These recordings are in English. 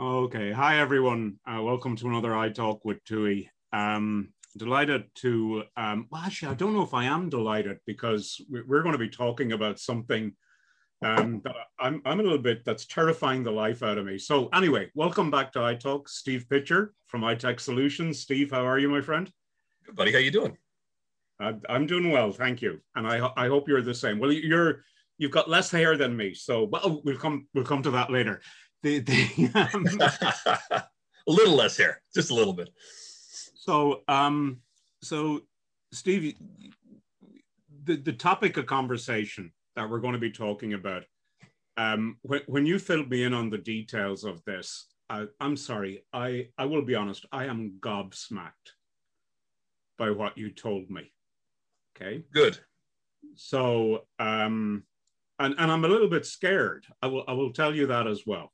Okay. Hi, everyone. Uh, welcome to another iTalk with Tuohy. Um, delighted to, um, well, actually, I don't know if I am delighted because we're going to be talking about something um, that I'm, I'm a little bit, that's terrifying the life out of me. So anyway, welcome back to iTalk. Steve Pitcher from iTech Solutions. Steve, how are you, my friend? Good, buddy. How you doing? Uh, I'm doing well, thank you. And I, I hope you're the same. Well, you're, you've got less hair than me. So well, we'll come, we'll come to that later the, the um, a little less hair, just a little bit. So, um, so Steve, the, the topic of conversation that we're going to be talking about, um, when, when you filled me in on the details of this, I, I'm sorry, I, I will be honest, I am gobsmacked by what you told me. Okay. Good. So, um, and, and I'm a little bit scared. I will, I will tell you that as well.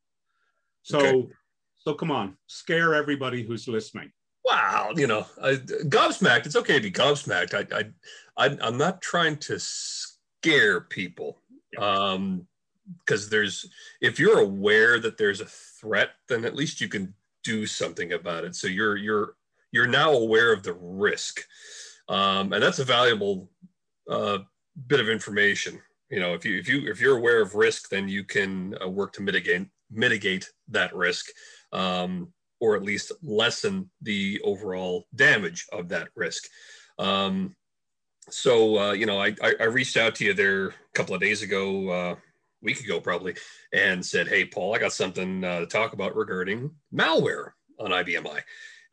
So, okay. so come on, scare everybody who's listening. Wow, you know, I, gobsmacked. It's okay to be gobsmacked. I, I, I am not trying to scare people, um, because there's if you're aware that there's a threat, then at least you can do something about it. So you're you're you're now aware of the risk, um, and that's a valuable uh, bit of information. You know, if you if you if you're aware of risk, then you can uh, work to mitigate mitigate that risk um, or at least lessen the overall damage of that risk. Um, so, uh, you know, I, I, reached out to you there a couple of days ago, uh, week ago probably, and said, Hey, Paul, I got something uh, to talk about regarding malware on IBMI.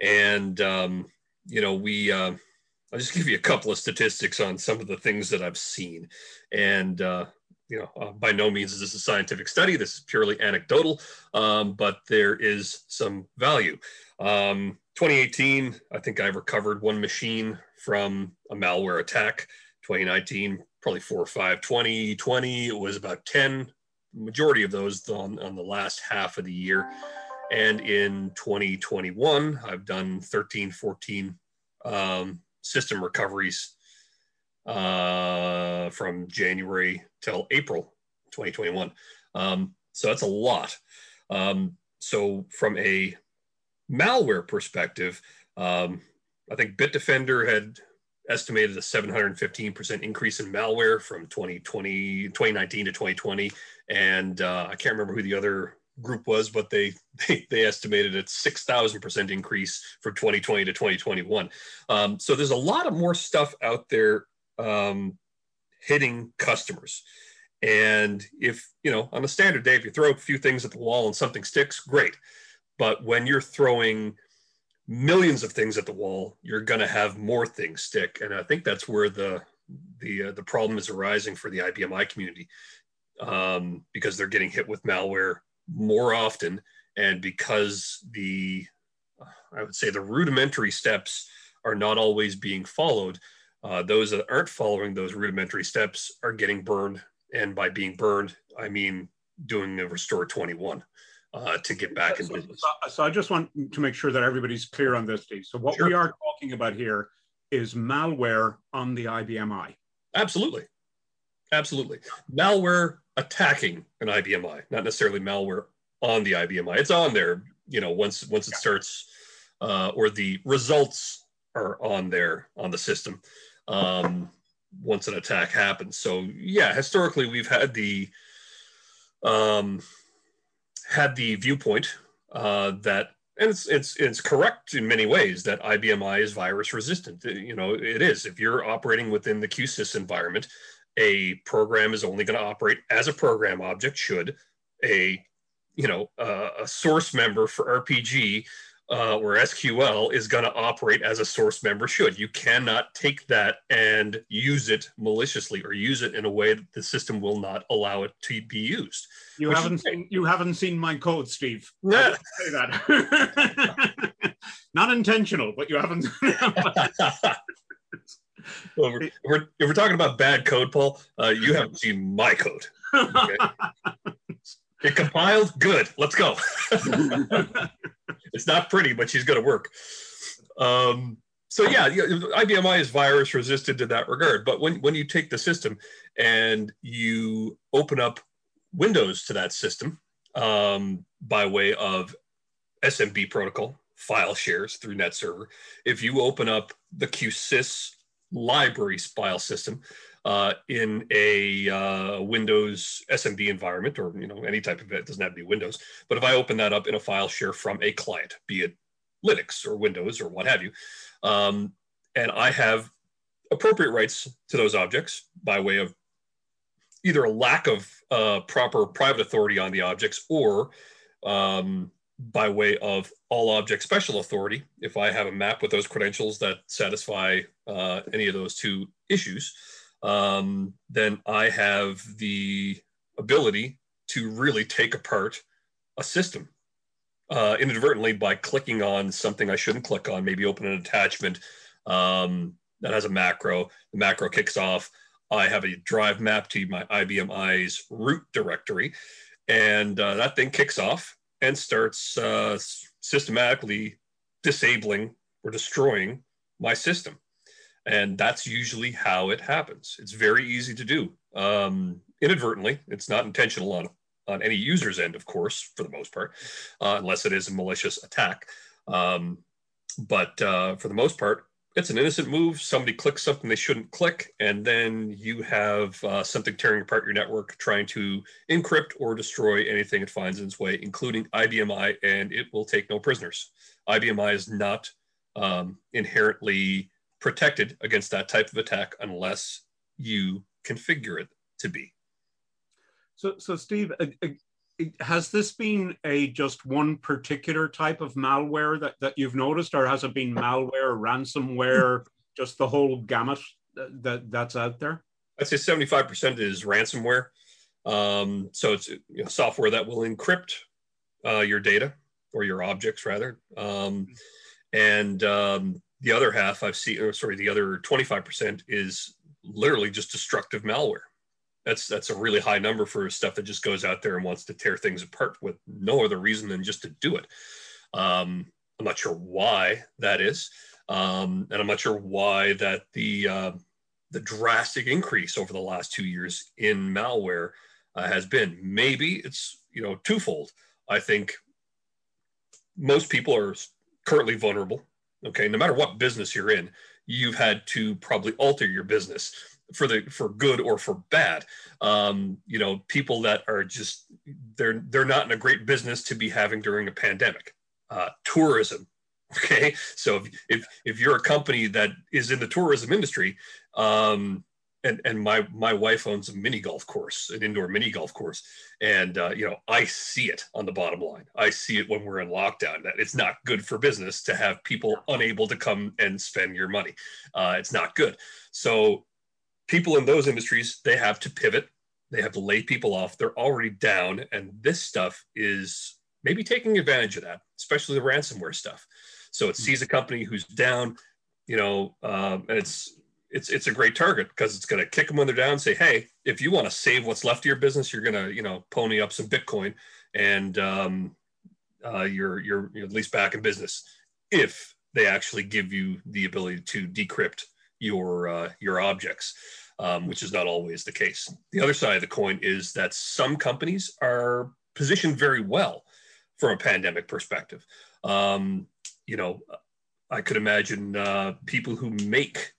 And, um, you know, we, uh, I'll just give you a couple of statistics on some of the things that I've seen. And, uh, you know, uh, by no means is this a scientific study. This is purely anecdotal, um, but there is some value. Um, 2018, I think I recovered one machine from a malware attack. 2019, probably four or five. 2020, it was about 10. Majority of those on, on the last half of the year. And in 2021, I've done 13, 14 um, system recoveries uh, from January till April 2021. Um, so that's a lot. Um, so from a malware perspective, um, I think Bitdefender had estimated a 715% increase in malware from 2020, 2019 to 2020. And uh, I can't remember who the other group was, but they they, they estimated a 6,000% increase from 2020 to 2021. Um, so there's a lot of more stuff out there um, hitting customers. And if, you know, on a standard day, if you throw a few things at the wall and something sticks, great. But when you're throwing millions of things at the wall, you're going to have more things stick. And I think that's where the the uh, the problem is arising for the IBMI community um, because they're getting hit with malware more often, and because the I would say the rudimentary steps are not always being followed uh, those that aren't following those rudimentary steps are getting burned. And by being burned, I mean doing a restore 21 uh, to get back in business. So, so, I just want to make sure that everybody's clear on this, Steve. So what sure. we are talking about here is malware on the IBMI. Absolutely. Absolutely. Malware attacking an IBMI, not necessarily malware on the IBMI. It's on there, you know, once once it starts uh, or the results are on there on the system um, once an attack happens. So yeah, historically we've had the um, had the viewpoint uh, that, and it's it's it's correct in many ways that IBMI is virus resistant. You know, it is. If you're operating within the QSys environment, a program is only going to operate as a program object. Should a you know uh, a source member for RPG uh, or SQL is going to operate as a source member should. You cannot take that and use it maliciously or use it in a way that the system will not allow it to be used. You haven't seen you haven't seen my code, Steve. Yeah. Say that. not intentional, but you haven't. well, we're, we're, if we're talking about bad code, Paul, uh, you haven't seen my code. Okay? It compiled. Good. Let's go it's not pretty, but she's going to work. Um, so yeah, IBMI is virus resistant in that regard. But when, when you take the system and you open up Windows to that system um, by way of SMB protocol file shares through NetServer. If you open up the QSys libraries file system uh, in a uh, Windows SMB environment, or you know any type of it, doesn't have to be Windows. But if I open that up in a file share from a client, be it Linux or Windows or what have you, um, and I have appropriate rights to those objects by way of either a lack of uh, proper private authority on the objects or um, by way of all object special authority. If I have a map with those credentials that satisfy uh, any of those two issues, um, then I have the ability to really take apart a system uh, inadvertently by clicking on something I shouldn't click on, maybe open an attachment um, that has a macro. The macro kicks off. I have a drive map to my IBM I's root directory, and uh, that thing kicks off and starts uh, systematically disabling or destroying my system. And that's usually how it happens. It's very easy to do um, inadvertently. It's not intentional on, on any user's end, of course, for the most part, uh, unless it is a malicious attack. Um, but uh, for the most part, it's an innocent move. Somebody clicks something they shouldn't click, and then you have uh, something tearing apart your network, trying to encrypt or destroy anything it finds in its way, including IBMI, and it will take no prisoners. IBMI is not um, inherently protected against that type of attack unless you configure it to be. So, so Steve, uh, uh, has this been a just one particular type of malware that, that you've noticed, or has it been malware, ransomware, just the whole gamut that, that that's out there? I'd say 75% is ransomware. Um, so it's you know, software that will encrypt uh, your data or your objects rather. Um, and um, the other half I've seen, or sorry, the other 25% is literally just destructive malware that's that's a really high number for stuff that just goes out there and wants to tear things apart with no other reason than just to do it. Um, I'm not sure why that is, um, and I'm not sure why that the uh, the drastic increase over the last two years in malware uh, has been. Maybe it's you know twofold. I think most people are currently vulnerable. Okay, no matter what business you're in, you've had to probably alter your business for the for good or for bad. Um, you know, people that are just they're they're not in a great business to be having during a pandemic. Uh, tourism. Okay, so if, if if you're a company that is in the tourism industry, um, and and my my wife owns a mini golf course, an indoor mini golf course, and uh, you know I see it on the bottom line. I see it when we're in lockdown that it's not good for business to have people unable to come and spend your money. Uh, it's not good. So people in those industries they have to pivot they have to lay people off they're already down and this stuff is maybe taking advantage of that especially the ransomware stuff so it sees a company who's down you know um, and it's it's it's a great target because it's going to kick them when they're down and say hey if you want to save what's left of your business you're going to you know pony up some bitcoin and um, uh, you're, you're you're at least back in business if they actually give you the ability to decrypt your uh, your objects um, which is not always the case. The other side of the coin is that some companies are positioned very well from a pandemic perspective. Um, you know, I could imagine uh, people who make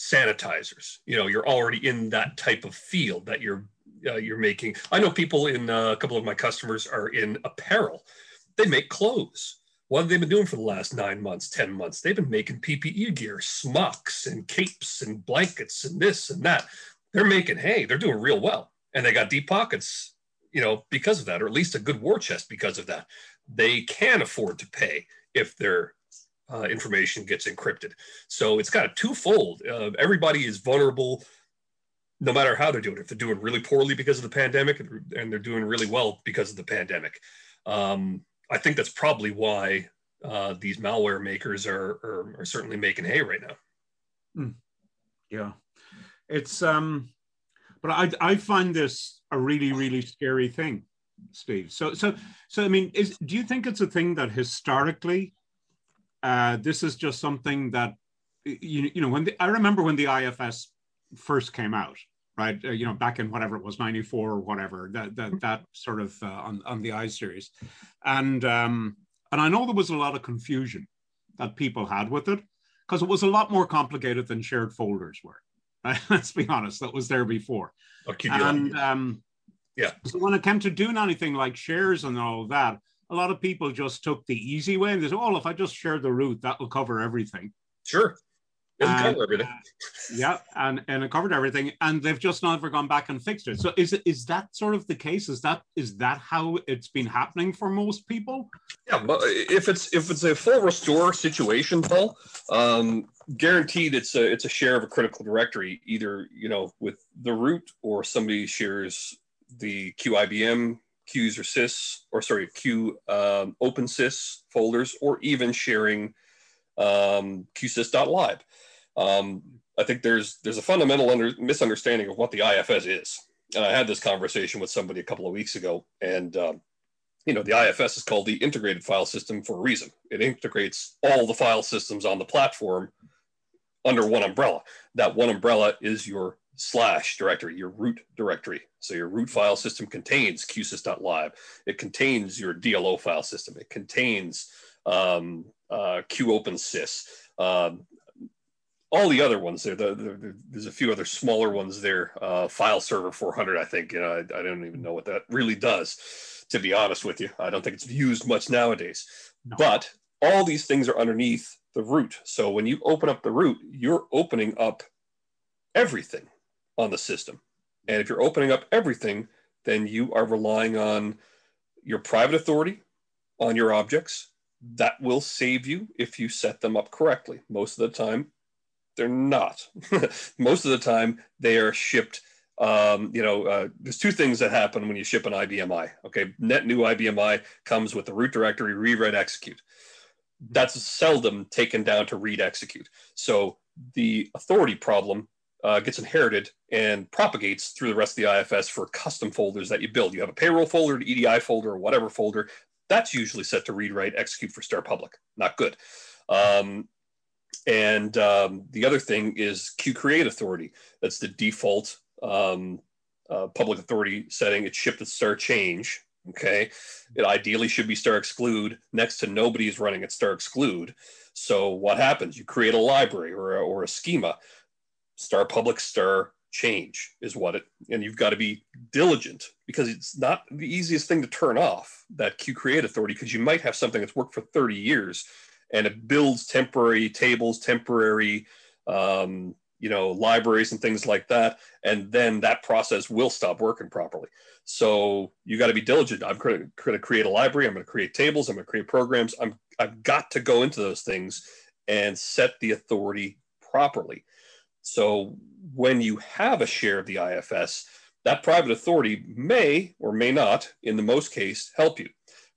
sanitizers. You know, you're already in that type of field that you're uh, you're making. I know people in uh, a couple of my customers are in apparel. They make clothes. What have they been doing for the last nine months, 10 months? They've been making PPE gear, smocks and capes and blankets and this and that. They're making, hey, they're doing real well. And they got deep pockets, you know, because of that, or at least a good war chest because of that. They can afford to pay if their uh, information gets encrypted. So it's kind of twofold. Uh, everybody is vulnerable no matter how they're doing. It. If they're doing really poorly because of the pandemic and they're doing really well because of the pandemic. Um, I think that's probably why uh, these malware makers are, are, are certainly making hay right now. Mm. Yeah, it's um, but I I find this a really really scary thing, Steve. So so so I mean, is do you think it's a thing that historically, uh, this is just something that you you know when the, I remember when the IFS first came out, right? Uh, you know, back in whatever it was, 94 or whatever, that, that, mm-hmm. that sort of uh, on, on the iSeries. And um, And I know there was a lot of confusion that people had with it because it was a lot more complicated than shared folders were. Let's be honest, that was there before. and um, yeah. So when it came to doing anything like shares and all of that, a lot of people just took the easy way and they said, "Oh, if I just share the root, that will cover everything." Sure. It'll and, cover everything. Uh, yeah, and and it covered everything, and they've just never gone back and fixed it. So is it is that sort of the case? Is that is that how it's been happening for most people? Yeah, but if it's if it's a full restore situation, Paul, um, guaranteed it's a it's a share of a critical directory, either you know with the root or somebody shares the QIBM, QUSER sys, or sorry, Q um, OpenSys folders, or even sharing um, qsys.lib. Um, I think there's there's a fundamental under, misunderstanding of what the IFS is. And I had this conversation with somebody a couple of weeks ago, and um, you know the IFS is called the Integrated File System for a reason. It integrates all the file systems on the platform under one umbrella. That one umbrella is your slash directory, your root directory. So your root file system contains qsys.lib. It contains your DLO file system. It contains um, uh, QOpenSys. Um, all the other ones there, the, the, there's a few other smaller ones there. Uh, file server 400, I think. You know, I, I, don't even know what that really does, to be honest with you. I don't think it's used much nowadays. No. But all these things are underneath the root. So when you open up the root, you're opening up everything on the system. And if you're opening up everything, then you are relying on your private authority on your objects. That will save you if you set them up correctly. Most of the time, they're not. Most of the time, they are shipped. Um, you know, uh, there's two things that happen when you ship an IBMI. Okay, net new IBMI comes with the root directory, read, execute. That's seldom taken down to read, execute. So the authority problem uh, gets inherited and propagates through the rest of the IFS for custom folders that you build. You have a payroll folder, an EDI folder, or whatever folder. That's usually set to read, write, execute for Star Public. Not good. Um, and um, the other thing is Q create authority. That's the default um, uh, public authority setting. It's shipped to star change. Okay. It ideally should be star exclude. Next to nobody is running at star exclude. So what happens? You create a library or or a schema star public star change is what it and you've got to be diligent because it's not the easiest thing to turn off that q create authority because you might have something that's worked for 30 years and it builds temporary tables temporary um, you know libraries and things like that and then that process will stop working properly. So you got to be diligent. I'm going to create a library i'm going to create tables i'm going to create programs i'm i've got to go into those things and set the authority properly so when you have a share of the IFS, that private authority may or may not, in the most case, help you.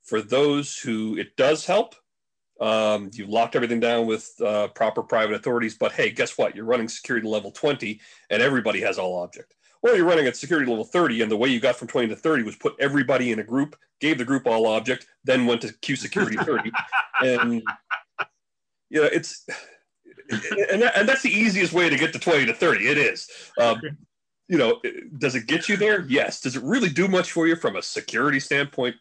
For those who it does help, um, you've locked everything down with uh, proper private authorities, but hey, guess what? You're running security level 20 and everybody has all object. Or you're running at security level 30 and the way you got from 20 to 30 was put everybody in a group, gave the group all object, then went to Q security 30. and you know, it's and, that, and that's the easiest way to get to 20 to 30. It is. Um, you know, does it get you there? Yes. Does it really do much for you from a security standpoint?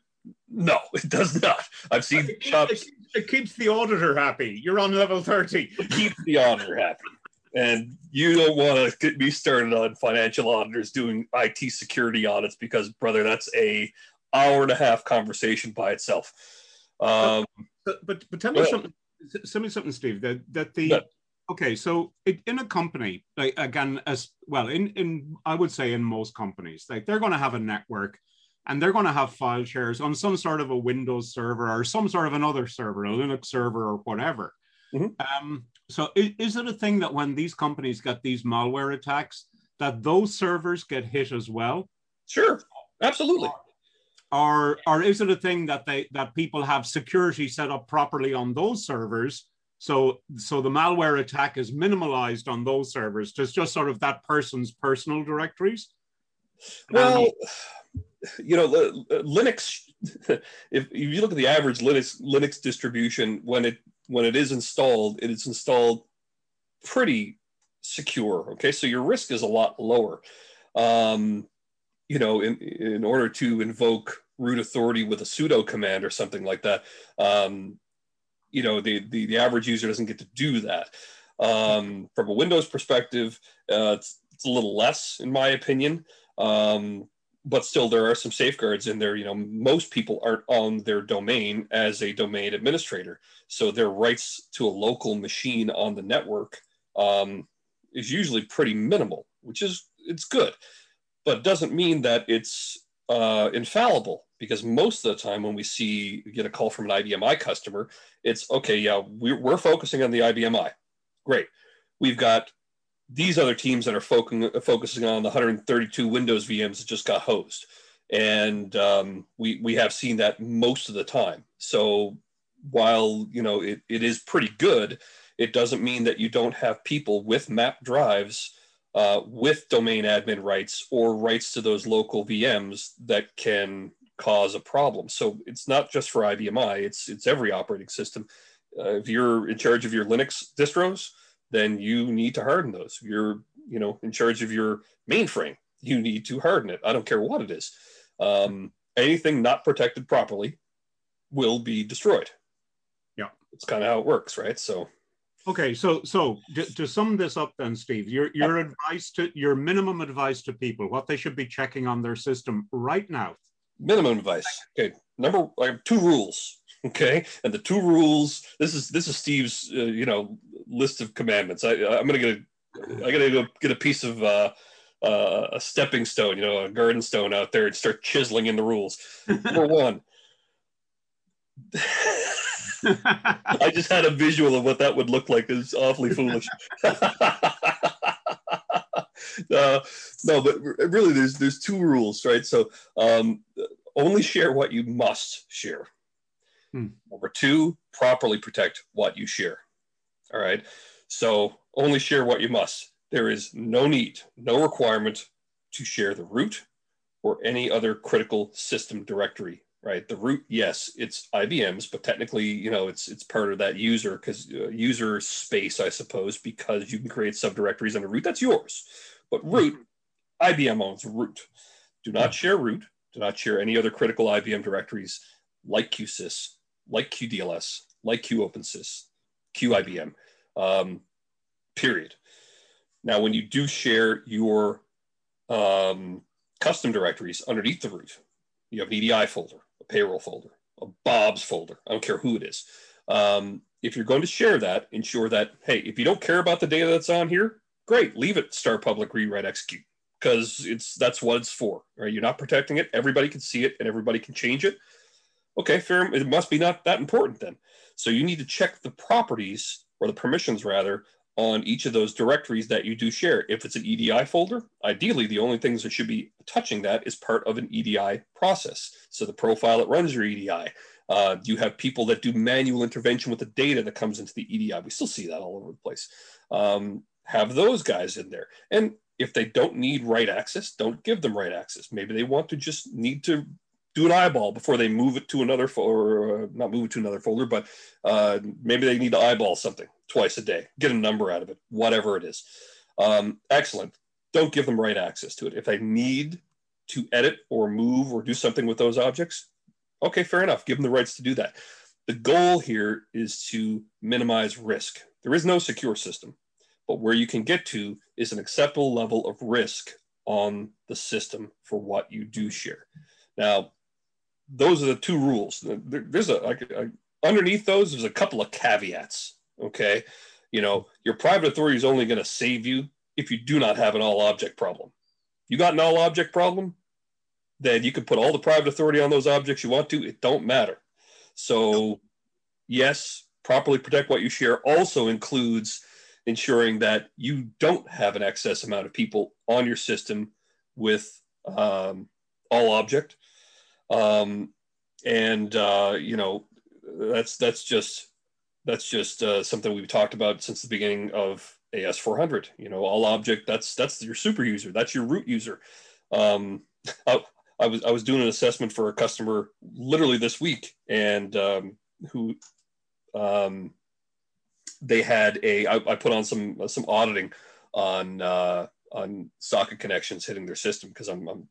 No, it does not. I've seen it keeps, it keeps the auditor happy. You're on level 30. It keeps the auditor happy. And you don't want to get me started on financial auditors doing IT security audits because, brother, that's a hour and a half conversation by itself. Um, but, but, but tell me something tell me something, Steve. That that the yeah. okay, so it, in a company, like again, as well, in in I would say in most companies, like they're going to have a network, and they're going to have file shares on some sort of a Windows server or some sort of another server, a Linux server or whatever. Mm-hmm. Um, so is, is it a thing that when these companies get these malware attacks, that those servers get hit as well? Sure, absolutely or or is it a thing that they that people have security set up properly on those servers? So so the malware attack is minimalized on those servers. Just just sort of that person's personal directories? Well um, you know linux if, if you look at the average linux linux distribution when it when it is installed it is installed pretty secure okay? So your risk is a lot lower. Um, you know, in, in order to invoke root authority with a sudo command or something like that. Um, you know, the, the, the average user doesn't get to do that. Um, from a Windows perspective, uh, it's, it's, a little less, in my opinion. Um, but still, there are some safeguards in there. You know, most people aren't on their domain as a domain administrator, so their rights to a local machine on the network um, is usually pretty minimal, which is it's good, but doesn't mean that it's uh, infallible because most of the time when we see get a call from an IBMI customer, it's okay, yeah, we're, we're focusing on the IBMI. Great. We've got these other teams that are focusing, focusing on the 132 Windows VMs that just got hosted. And um, we, we have seen that most of the time. So while, you know, it, it is pretty good, it doesn't mean that you don't have people with map drives uh, with domain admin rights or rights to those local VMs that can cause a problem. So it's not just for IBMI; it's it's every operating system. Uh, if you're in charge of your Linux distros, then you need to harden those. If you're you know in charge of your mainframe, you need to harden it. I don't care what it is. Um, anything not protected properly will be destroyed. Yeah, it's kind of how it works, right? So Okay, so so to, to, sum this up, then, Steve, your your advice to your minimum advice to people, what they should be checking on their system right now. Minimum advice. Okay, number I have two rules. Okay, and the two rules. This is this is Steve's uh, you know list of commandments. I I'm gonna get a I gotta go get a piece of uh, uh, a stepping stone, you know, a garden stone out there and start chiseling in the rules. Number one. I just had a visual of what that would look like. It's awfully foolish. uh, no, but really, there's there's two rules, right? So um, only share what you must share. Hmm. Number two, properly protect what you share. All right. So only share what you must. There is no need, no requirement to share the root or any other critical system directory right? The root, yes, it's IBM's, but technically, you know, it's it's part of that user because uh, user space, I suppose, because you can create subdirectories on under root. That's yours, but root, IBM owns root. Do not share root. Do not share any other critical IBM directories like QSys, like QDLS, like QOpenSys, QIBM. Um, period. Now, when you do share your um, custom directories underneath the root, you have an EDI folder a payroll folder, a Bob's folder. I don't care who it is. Um, if you're going to share that, ensure that, hey, if you don't care about the data that's on here, great, leave it star public rewrite execute because it's that's what it's for. Right? You're not protecting it. Everybody can see it and everybody can change it. Okay, fair. It must be not that important then. So you need to check the properties or the permissions rather on each of those directories that you do share. If it's an EDI folder, ideally the only things that should be touching that is part of an EDI process. So the profile that runs your EDI. Uh, you have people that do manual intervention with the data that comes into the EDI. We still see that all over the place. Um, have those guys in there. And if they don't need write access, don't give them write access. Maybe they want to just need to do an eyeball before they move it to another folder, uh, not move it to another folder, but uh, maybe they need to eyeball something twice a day, get a number out of it, whatever it is. Um, excellent. Don't give them write access to it. If they need to edit or move or do something with those objects, okay, fair enough. Give them the rights to do that. The goal here is to minimize risk. There is no secure system, but where you can get to is an acceptable level of risk on the system for what you do share. Now, those are the two rules. there's a, underneath those, there's a couple of caveats. Okay, you know your private authority is only going to save you if you do not have an all object problem. You got an all object problem, then you can put all the private authority on those objects you want to. It don't matter. So, yes, properly protect what you share also includes ensuring that you don't have an excess amount of people on your system with um, all object um, and uh, you know that's that's just that's just uh, something we've talked about since the beginning of AS400. You know, all object that's that's your super user, that's your root user. Um, I, I, was I was doing an assessment for a customer literally this week, and um, who um, they had a I, I put on some some auditing on uh, on socket connections hitting their system because I'm, I'm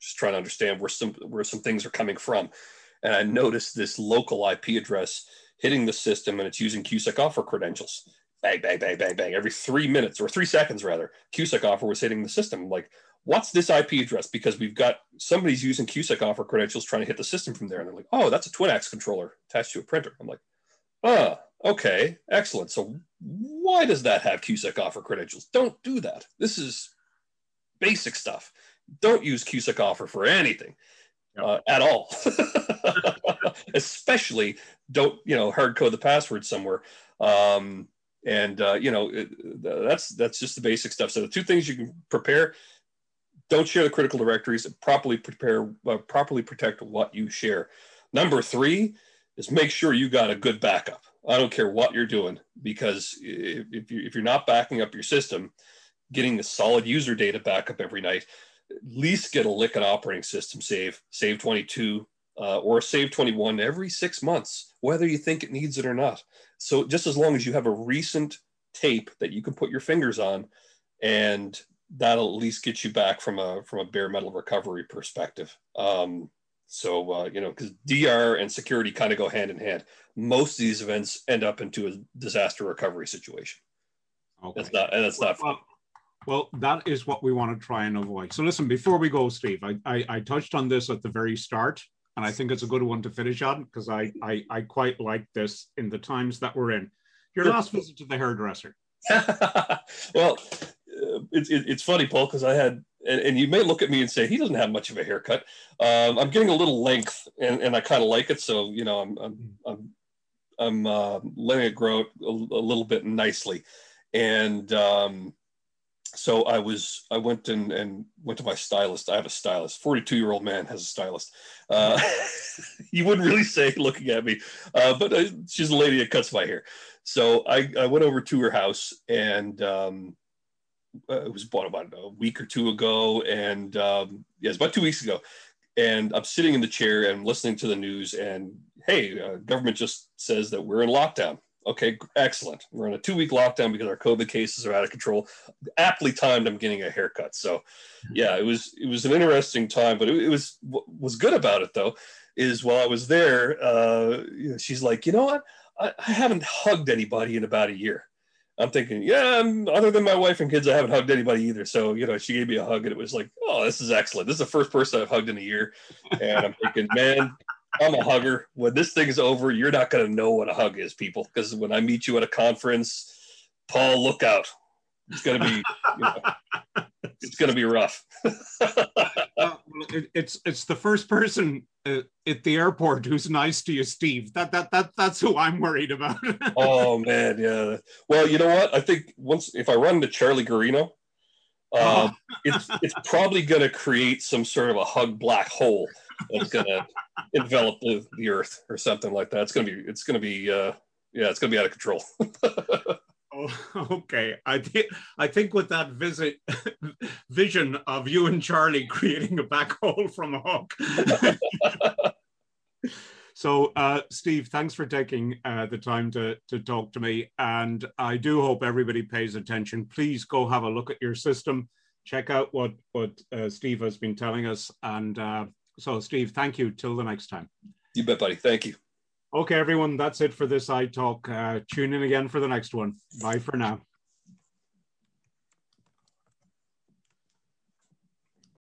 just trying to understand where some where some things are coming from. And I noticed this local IP address hitting the system and it's using QSECOFR credentials. Bang, bang, bang, bang, bang. Every three minutes or three seconds rather, QSECOFR was hitting the system. like, what's this IP address? Because we've got somebody's using QSECOFR credentials trying to hit the system from there. And they're like, oh, that's a Twinax controller attached to a printer. I'm like, oh, okay, excellent. So why does that have QSECOFR credentials? Don't do that. This is basic stuff. Don't use QSECOFR for anything uh, at all. Especially don't, you know, hard code the password somewhere. Um, and uh, you know it, that's that's just the basic stuff. So the two things you can prepare: don't share the critical directories. Properly prepare, uh, properly protect what you share. Number three is make sure you got a good backup. I don't care what you're doing because if, if, you, if you're not backing up your system, getting a solid user data backup every night, at least get a Lickit operating system save, save 22 uh, or save 21 every six months, whether you think it needs it or not. So just as long as you have a recent tape that you can put your fingers on, and that'll at least get you back from a from a bare metal recovery perspective. Um, so uh, you know, because DR and security kind of go hand in hand. Most of these events end up into a disaster recovery situation. Okay. That's not, and that's not fun. Well, that is what we want to try and avoid. So listen, before we go, Steve, I, I, I touched on this at the very start, and I think it's a good one to finish on because I, I, I quite like this in the times that we're in. Your last visit to the hairdresser. well, uh, it's, it's funny, Paul, because I had, and, and, you may look at me and say, he doesn't have much of a haircut. Um, I'm getting a little length and, and I kind of like it. So, you know, I'm, I'm, I'm, I'm uh, letting it grow a, a, little bit nicely. And um, so I was, I went and, and went to my stylist. I have a stylist, 42 year old man has a stylist. Uh, you wouldn't really say looking at me, uh, but uh, she's a lady that cuts my hair. So I, I went over to her house and um, uh, it was about, about a week or two ago. And um, yeah, it's about two weeks ago. And I'm sitting in the chair and listening to the news. And hey, uh, government just says that we're in lockdown. Okay, excellent. We're in a two week lockdown because our COVID cases are out of control. Aptly timed, I'm getting a haircut. So, yeah, it was it was an interesting time, but it, it was what was good about it though is while I was there, uh, she's like, you know what? I haven't hugged anybody in about a year. I'm thinking, yeah, I'm, other than my wife and kids, I haven't hugged anybody either. So, you know, she gave me a hug and it was like, oh, this is excellent. This is the first person I've hugged in a year. And I'm thinking, man, I'm a hugger. When this thing's over, you're not going to know what a hug is, people. Because when I meet you at a conference, Paul, look out. It's going to be, you know, it's to be rough. uh, it, it's it's the first person uh, at the airport who's nice to you, Steve. That that that that's who I'm worried about. oh man, yeah. Well, you know what? I think once if I run into Charlie Guarino, uh, it's it's probably going to create some sort of a hug black hole that's going to envelop the, the Earth or something like that. It's going to be it's going to be uh, yeah, it's going to be out of control. Oh, okay. I think I think with that visit vision of you and Charlie creating a back hole from a hook. so, uh, Steve, thanks for taking uh, the time to to talk to me, and I do hope everybody pays attention. Please go have a look at your system, check out what what uh, Steve has been telling us, and uh, so, Steve, thank you. Till the next time. You bet, buddy. Thank you. Okay, everyone, that's it for this iTalk. Uh, tune in again for the next one. Bye for now.